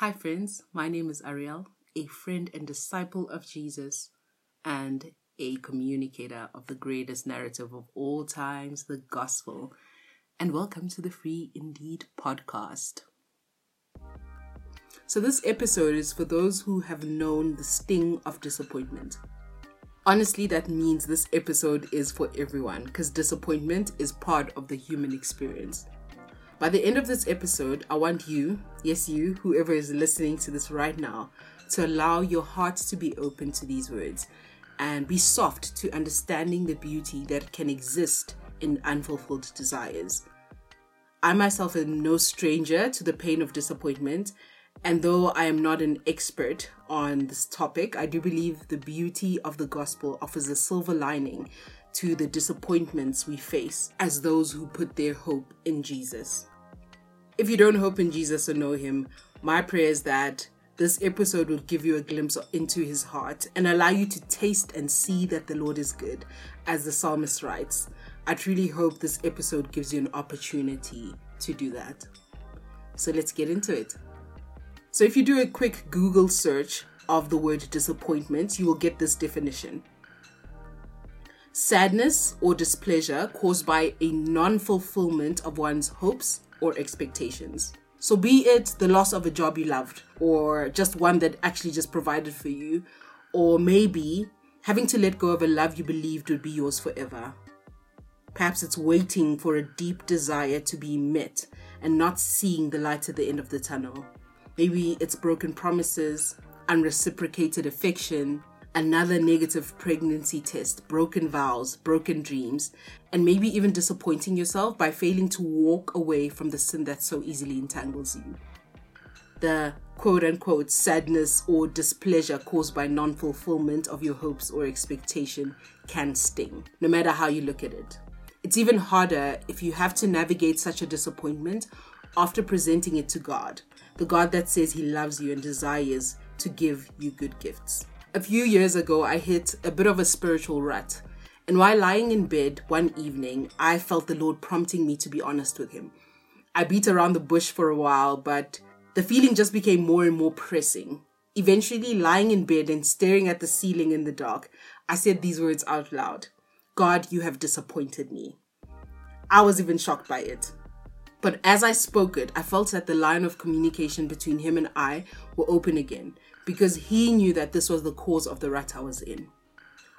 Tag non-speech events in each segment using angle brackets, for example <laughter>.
Hi, friends. My name is Ariel, a friend and disciple of Jesus, and a communicator of the greatest narrative of all times, the gospel. And welcome to the Free Indeed podcast. So, this episode is for those who have known the sting of disappointment. Honestly, that means this episode is for everyone because disappointment is part of the human experience. By the end of this episode, I want you, yes, you, whoever is listening to this right now, to allow your heart to be open to these words and be soft to understanding the beauty that can exist in unfulfilled desires. I myself am no stranger to the pain of disappointment, and though I am not an expert on this topic, I do believe the beauty of the gospel offers a silver lining to the disappointments we face as those who put their hope in Jesus. If you don't hope in Jesus or know Him, my prayer is that this episode will give you a glimpse into His heart and allow you to taste and see that the Lord is good, as the psalmist writes. I truly hope this episode gives you an opportunity to do that. So let's get into it. So, if you do a quick Google search of the word disappointment, you will get this definition sadness or displeasure caused by a non fulfillment of one's hopes or expectations. So, be it the loss of a job you loved, or just one that actually just provided for you, or maybe having to let go of a love you believed would be yours forever. Perhaps it's waiting for a deep desire to be met and not seeing the light at the end of the tunnel. Maybe it's broken promises, unreciprocated affection, another negative pregnancy test, broken vows, broken dreams, and maybe even disappointing yourself by failing to walk away from the sin that so easily entangles you. The quote unquote sadness or displeasure caused by non fulfillment of your hopes or expectation can sting, no matter how you look at it. It's even harder if you have to navigate such a disappointment after presenting it to God, the God that says He loves you and desires to give you good gifts. A few years ago, I hit a bit of a spiritual rut. And while lying in bed one evening, I felt the Lord prompting me to be honest with Him. I beat around the bush for a while, but the feeling just became more and more pressing. Eventually, lying in bed and staring at the ceiling in the dark, I said these words out loud God, you have disappointed me. I was even shocked by it. But as I spoke it, I felt that the line of communication between him and I were open again because he knew that this was the cause of the rut I was in.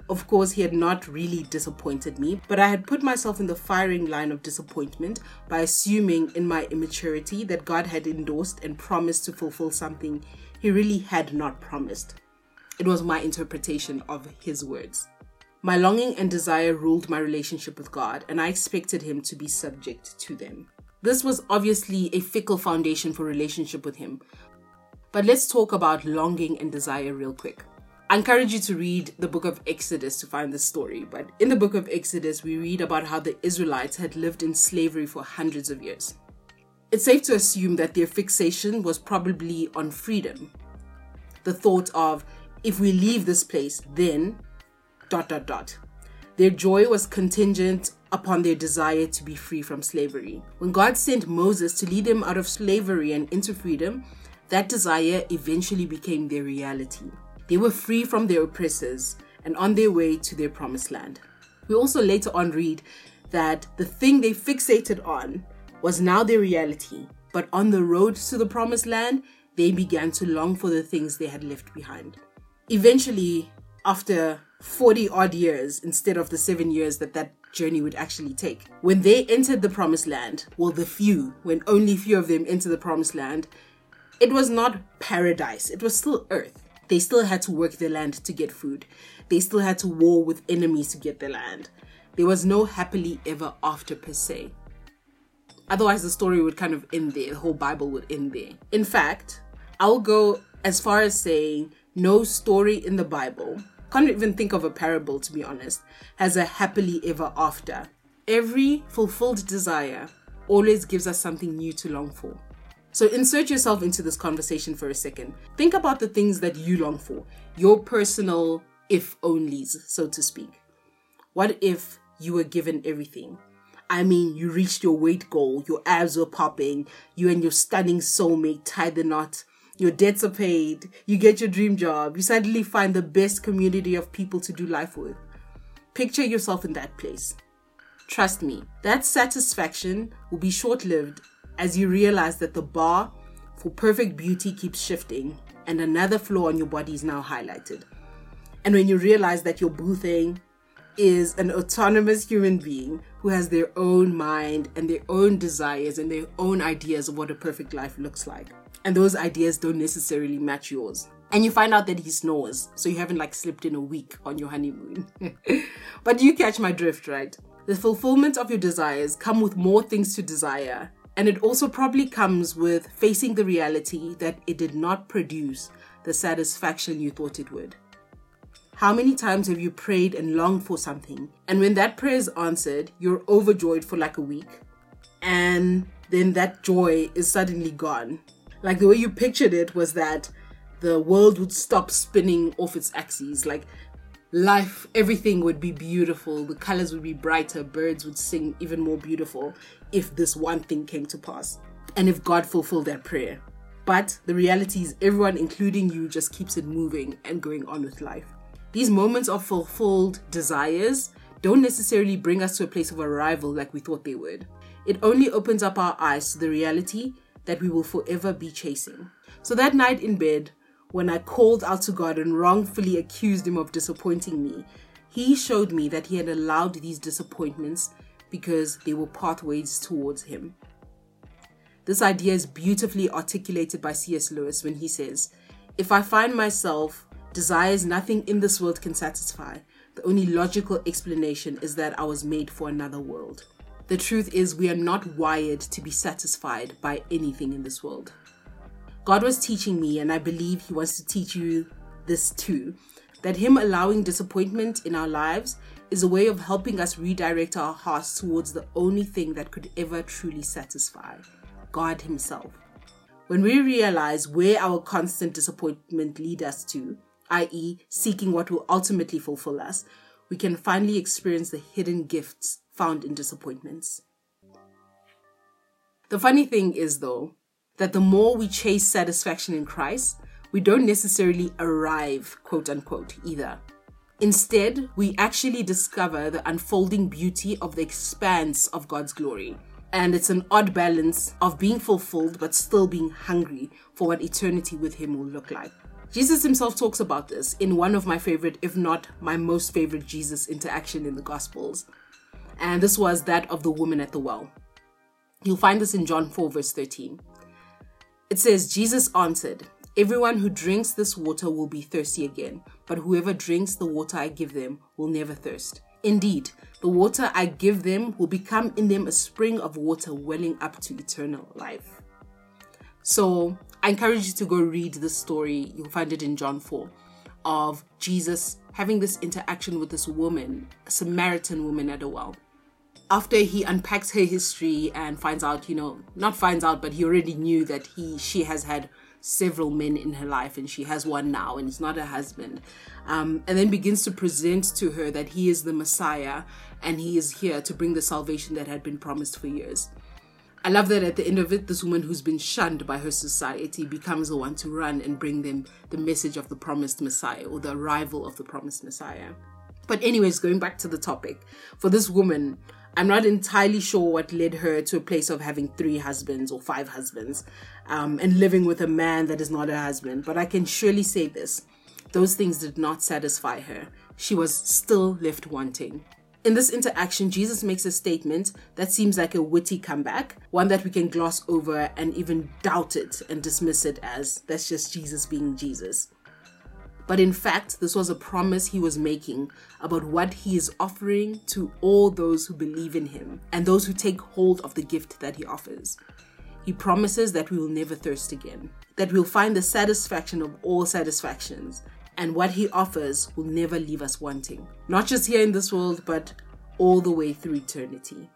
Of course, he had not really disappointed me, but I had put myself in the firing line of disappointment by assuming in my immaturity that God had endorsed and promised to fulfill something he really had not promised. It was my interpretation of his words. My longing and desire ruled my relationship with God, and I expected him to be subject to them. This was obviously a fickle foundation for relationship with him, but let's talk about longing and desire real quick. I encourage you to read the book of Exodus to find this story. But in the book of Exodus, we read about how the Israelites had lived in slavery for hundreds of years. It's safe to assume that their fixation was probably on freedom. The thought of, if we leave this place, then dot dot dot. Their joy was contingent upon their desire to be free from slavery. When God sent Moses to lead them out of slavery and into freedom, that desire eventually became their reality. They were free from their oppressors and on their way to their promised land. We also later on read that the thing they fixated on was now their reality, but on the road to the promised land, they began to long for the things they had left behind. Eventually, after 40 odd years instead of the seven years that that journey would actually take, when they entered the promised land, well, the few, when only few of them entered the promised land, it was not paradise, it was still earth. They still had to work the land to get food. They still had to war with enemies to get the land. There was no happily ever after per se. Otherwise, the story would kind of end there. The whole Bible would end there. In fact, I'll go as far as saying no story in the Bible, can't even think of a parable to be honest, has a happily ever after. Every fulfilled desire always gives us something new to long for. So insert yourself into this conversation for a second. Think about the things that you long for, your personal if onlys, so to speak. What if you were given everything? I mean, you reached your weight goal, your abs were popping, you and your stunning soulmate tied the knot, your debts are paid, you get your dream job, you suddenly find the best community of people to do life with. Picture yourself in that place. Trust me, that satisfaction will be short lived as you realize that the bar for perfect beauty keeps shifting and another flaw on your body is now highlighted. And when you realize that your boo thing is an autonomous human being who has their own mind and their own desires and their own ideas of what a perfect life looks like. And those ideas don't necessarily match yours. And you find out that he snores, so you haven't like slept in a week on your honeymoon. <laughs> but you catch my drift, right? The fulfillment of your desires come with more things to desire and it also probably comes with facing the reality that it did not produce the satisfaction you thought it would. How many times have you prayed and longed for something, and when that prayer is answered, you're overjoyed for like a week, and then that joy is suddenly gone? Like the way you pictured it was that the world would stop spinning off its axes. Like life, everything would be beautiful, the colors would be brighter, birds would sing even more beautiful if this one thing came to pass and if God fulfilled that prayer. But the reality is, everyone, including you, just keeps it moving and going on with life. These moments of fulfilled desires don't necessarily bring us to a place of arrival like we thought they would. It only opens up our eyes to the reality that we will forever be chasing. So that night in bed, when I called out to God and wrongfully accused Him of disappointing me, He showed me that He had allowed these disappointments because they were pathways towards Him. This idea is beautifully articulated by C.S. Lewis when he says, If I find myself desires nothing in this world can satisfy, the only logical explanation is that I was made for another world. The truth is, we are not wired to be satisfied by anything in this world. God was teaching me, and I believe He wants to teach you this too that Him allowing disappointment in our lives is a way of helping us redirect our hearts towards the only thing that could ever truly satisfy God Himself. When we realize where our constant disappointment lead us to, i.e., seeking what will ultimately fulfill us, we can finally experience the hidden gifts found in disappointments. The funny thing is, though, that the more we chase satisfaction in Christ, we don't necessarily arrive, quote unquote, either. Instead, we actually discover the unfolding beauty of the expanse of God's glory. And it's an odd balance of being fulfilled but still being hungry for what eternity with Him will look like. Jesus himself talks about this in one of my favorite, if not my most favorite, Jesus interaction in the Gospels. And this was that of the woman at the well. You'll find this in John 4, verse 13. It says, Jesus answered, Everyone who drinks this water will be thirsty again, but whoever drinks the water I give them will never thirst. Indeed, the water I give them will become in them a spring of water welling up to eternal life. So I encourage you to go read the story. You'll find it in John 4 of Jesus having this interaction with this woman, a Samaritan woman at a well after he unpacks her history and finds out, you know, not finds out, but he already knew that he she has had several men in her life and she has one now and it's not her husband. Um, and then begins to present to her that he is the Messiah and he is here to bring the salvation that had been promised for years. I love that at the end of it, this woman who's been shunned by her society becomes the one to run and bring them the message of the promised Messiah or the arrival of the promised Messiah. But, anyways, going back to the topic, for this woman, I'm not entirely sure what led her to a place of having three husbands or five husbands um, and living with a man that is not her husband, but I can surely say this those things did not satisfy her. She was still left wanting. In this interaction, Jesus makes a statement that seems like a witty comeback, one that we can gloss over and even doubt it and dismiss it as that's just Jesus being Jesus. But in fact, this was a promise he was making about what he is offering to all those who believe in him and those who take hold of the gift that he offers. He promises that we will never thirst again, that we'll find the satisfaction of all satisfactions, and what he offers will never leave us wanting, not just here in this world, but all the way through eternity.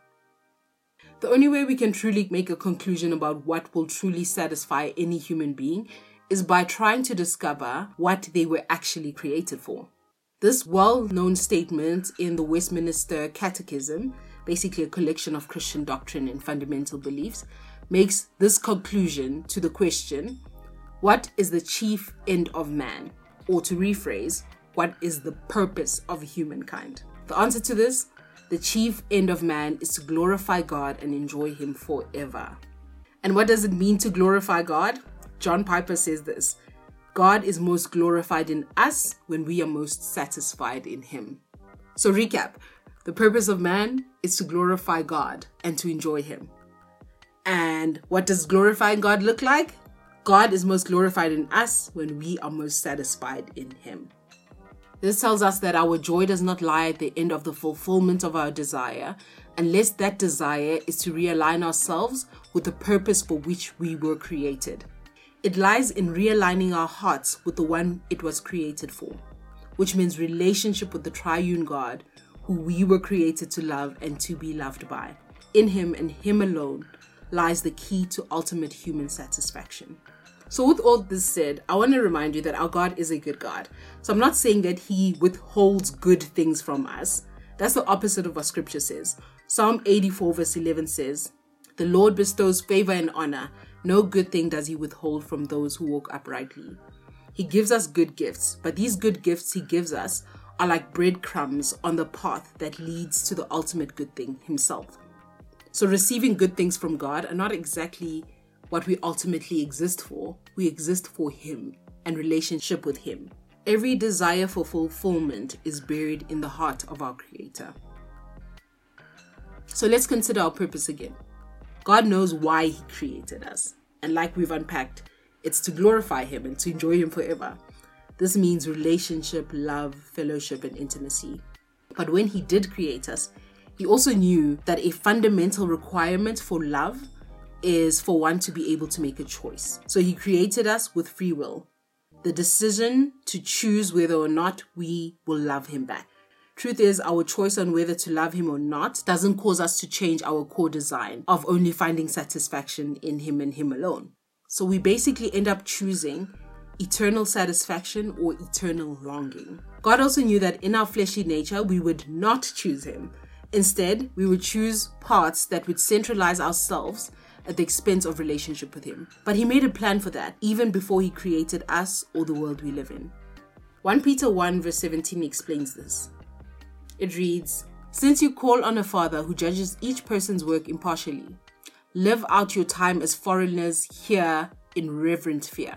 The only way we can truly make a conclusion about what will truly satisfy any human being is by trying to discover what they were actually created for. This well known statement in the Westminster Catechism, basically a collection of Christian doctrine and fundamental beliefs, makes this conclusion to the question What is the chief end of man? Or to rephrase, what is the purpose of humankind? The answer to this the chief end of man is to glorify God and enjoy Him forever. And what does it mean to glorify God? John Piper says this God is most glorified in us when we are most satisfied in Him. So, recap the purpose of man is to glorify God and to enjoy Him. And what does glorifying God look like? God is most glorified in us when we are most satisfied in Him. This tells us that our joy does not lie at the end of the fulfillment of our desire, unless that desire is to realign ourselves with the purpose for which we were created. It lies in realigning our hearts with the one it was created for, which means relationship with the triune God who we were created to love and to be loved by. In Him and Him alone lies the key to ultimate human satisfaction. So, with all this said, I want to remind you that our God is a good God. So, I'm not saying that He withholds good things from us. That's the opposite of what Scripture says. Psalm 84, verse 11 says, The Lord bestows favor and honor. No good thing does He withhold from those who walk uprightly. He gives us good gifts, but these good gifts He gives us are like breadcrumbs on the path that leads to the ultimate good thing Himself. So, receiving good things from God are not exactly what we ultimately exist for. We exist for Him and relationship with Him. Every desire for fulfillment is buried in the heart of our Creator. So let's consider our purpose again. God knows why He created us. And like we've unpacked, it's to glorify Him and to enjoy Him forever. This means relationship, love, fellowship, and intimacy. But when He did create us, He also knew that a fundamental requirement for love is for one to be able to make a choice. So he created us with free will, the decision to choose whether or not we will love him back. Truth is, our choice on whether to love him or not doesn't cause us to change our core design of only finding satisfaction in him and him alone. So we basically end up choosing eternal satisfaction or eternal longing. God also knew that in our fleshy nature, we would not choose him. Instead, we would choose paths that would centralize ourselves at the expense of relationship with Him. But He made a plan for that even before He created us or the world we live in. 1 Peter 1 verse 17 explains this. It reads, Since you call on a Father who judges each person's work impartially, live out your time as foreigners here in reverent fear.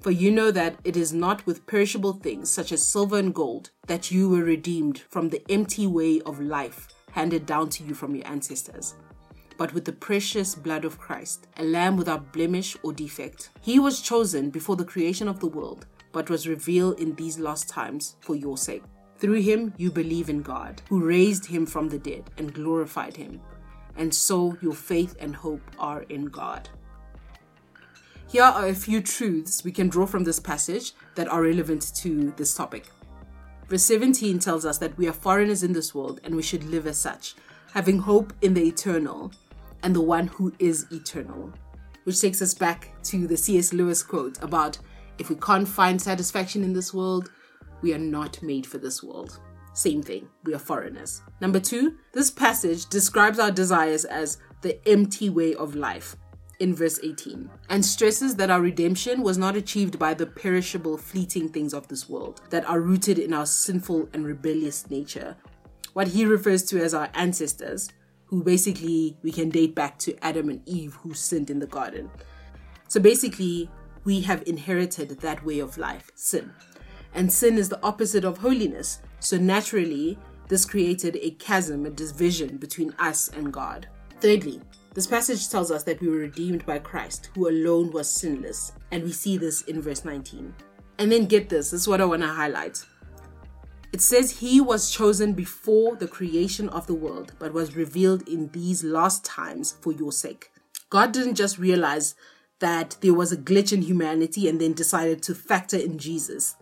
For you know that it is not with perishable things such as silver and gold that you were redeemed from the empty way of life handed down to you from your ancestors but with the precious blood of Christ, a lamb without blemish or defect. He was chosen before the creation of the world, but was revealed in these last times for your sake. Through him you believe in God, who raised him from the dead and glorified him. And so your faith and hope are in God. Here are a few truths we can draw from this passage that are relevant to this topic. Verse 17 tells us that we are foreigners in this world and we should live as such, having hope in the eternal, and the one who is eternal. Which takes us back to the C.S. Lewis quote about if we can't find satisfaction in this world, we are not made for this world. Same thing, we are foreigners. Number two, this passage describes our desires as the empty way of life in verse 18 and stresses that our redemption was not achieved by the perishable, fleeting things of this world that are rooted in our sinful and rebellious nature. What he refers to as our ancestors, who basically we can date back to Adam and Eve who sinned in the garden. So basically, we have inherited that way of life, sin. And sin is the opposite of holiness. So naturally, this created a chasm, a division between us and God. Thirdly, this passage tells us that we were redeemed by Christ, who alone was sinless. And we see this in verse 19. And then get this, this is what I want to highlight. It says he was chosen before the creation of the world, but was revealed in these last times for your sake. God didn't just realize that there was a glitch in humanity and then decided to factor in Jesus.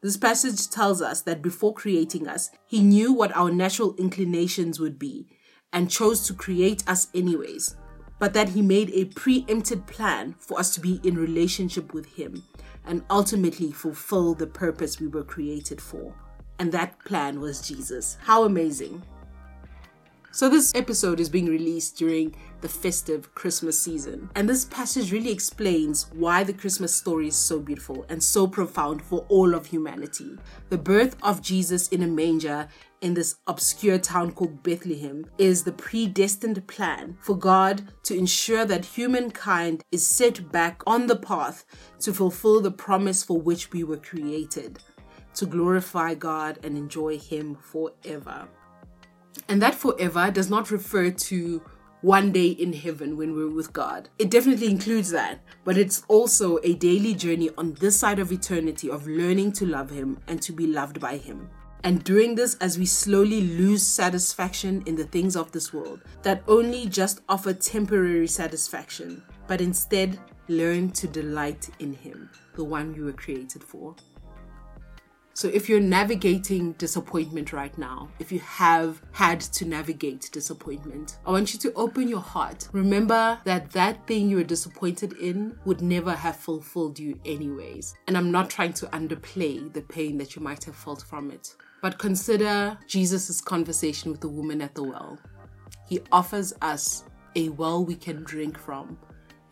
This passage tells us that before creating us, he knew what our natural inclinations would be and chose to create us anyways, but that he made a preempted plan for us to be in relationship with him and ultimately fulfill the purpose we were created for and that plan was Jesus. How amazing! So, this episode is being released during the festive Christmas season. And this passage really explains why the Christmas story is so beautiful and so profound for all of humanity. The birth of Jesus in a manger in this obscure town called Bethlehem is the predestined plan for God to ensure that humankind is set back on the path to fulfill the promise for which we were created to glorify God and enjoy Him forever. And that forever does not refer to one day in heaven when we're with God. It definitely includes that, but it's also a daily journey on this side of eternity of learning to love Him and to be loved by Him. And doing this as we slowly lose satisfaction in the things of this world that only just offer temporary satisfaction, but instead learn to delight in Him, the one you were created for. So if you're navigating disappointment right now, if you have had to navigate disappointment, I want you to open your heart. Remember that that thing you were disappointed in would never have fulfilled you anyways. And I'm not trying to underplay the pain that you might have felt from it. But consider Jesus' conversation with the woman at the well. He offers us a well we can drink from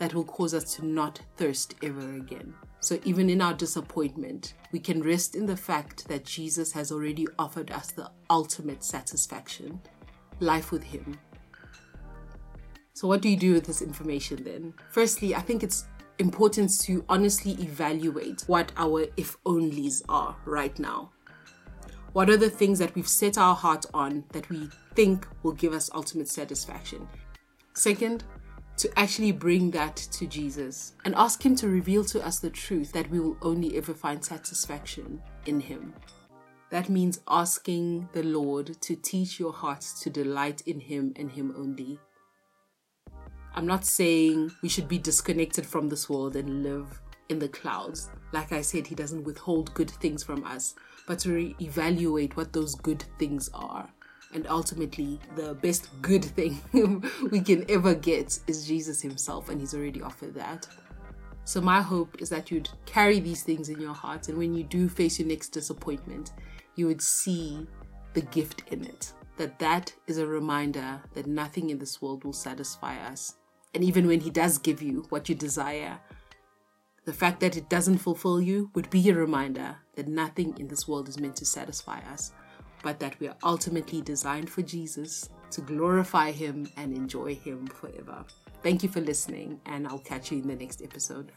that will cause us to not thirst ever again. So even in our disappointment, we can rest in the fact that Jesus has already offered us the ultimate satisfaction life with Him. So, what do you do with this information then? Firstly, I think it's important to honestly evaluate what our if onlys are right now. What are the things that we've set our heart on that we think will give us ultimate satisfaction? Second, to actually bring that to Jesus and ask Him to reveal to us the truth that we will only ever find satisfaction in Him. That means asking the Lord to teach your heart to delight in Him and Him only. I'm not saying we should be disconnected from this world and live in the clouds. Like I said, He doesn't withhold good things from us, but to re- evaluate what those good things are and ultimately, the best good thing <laughs> we can ever get is Jesus Himself, and He's already offered that. So, my hope is that you'd carry these things in your heart, and when you do face your next disappointment, you would see the gift in it. That that is a reminder that nothing in this world will satisfy us. And even when He does give you what you desire, the fact that it doesn't fulfill you would be a reminder that nothing in this world is meant to satisfy us but that we are ultimately designed for Jesus to glorify Him and enjoy Him forever. Thank you for listening, and I'll catch you in the next episode.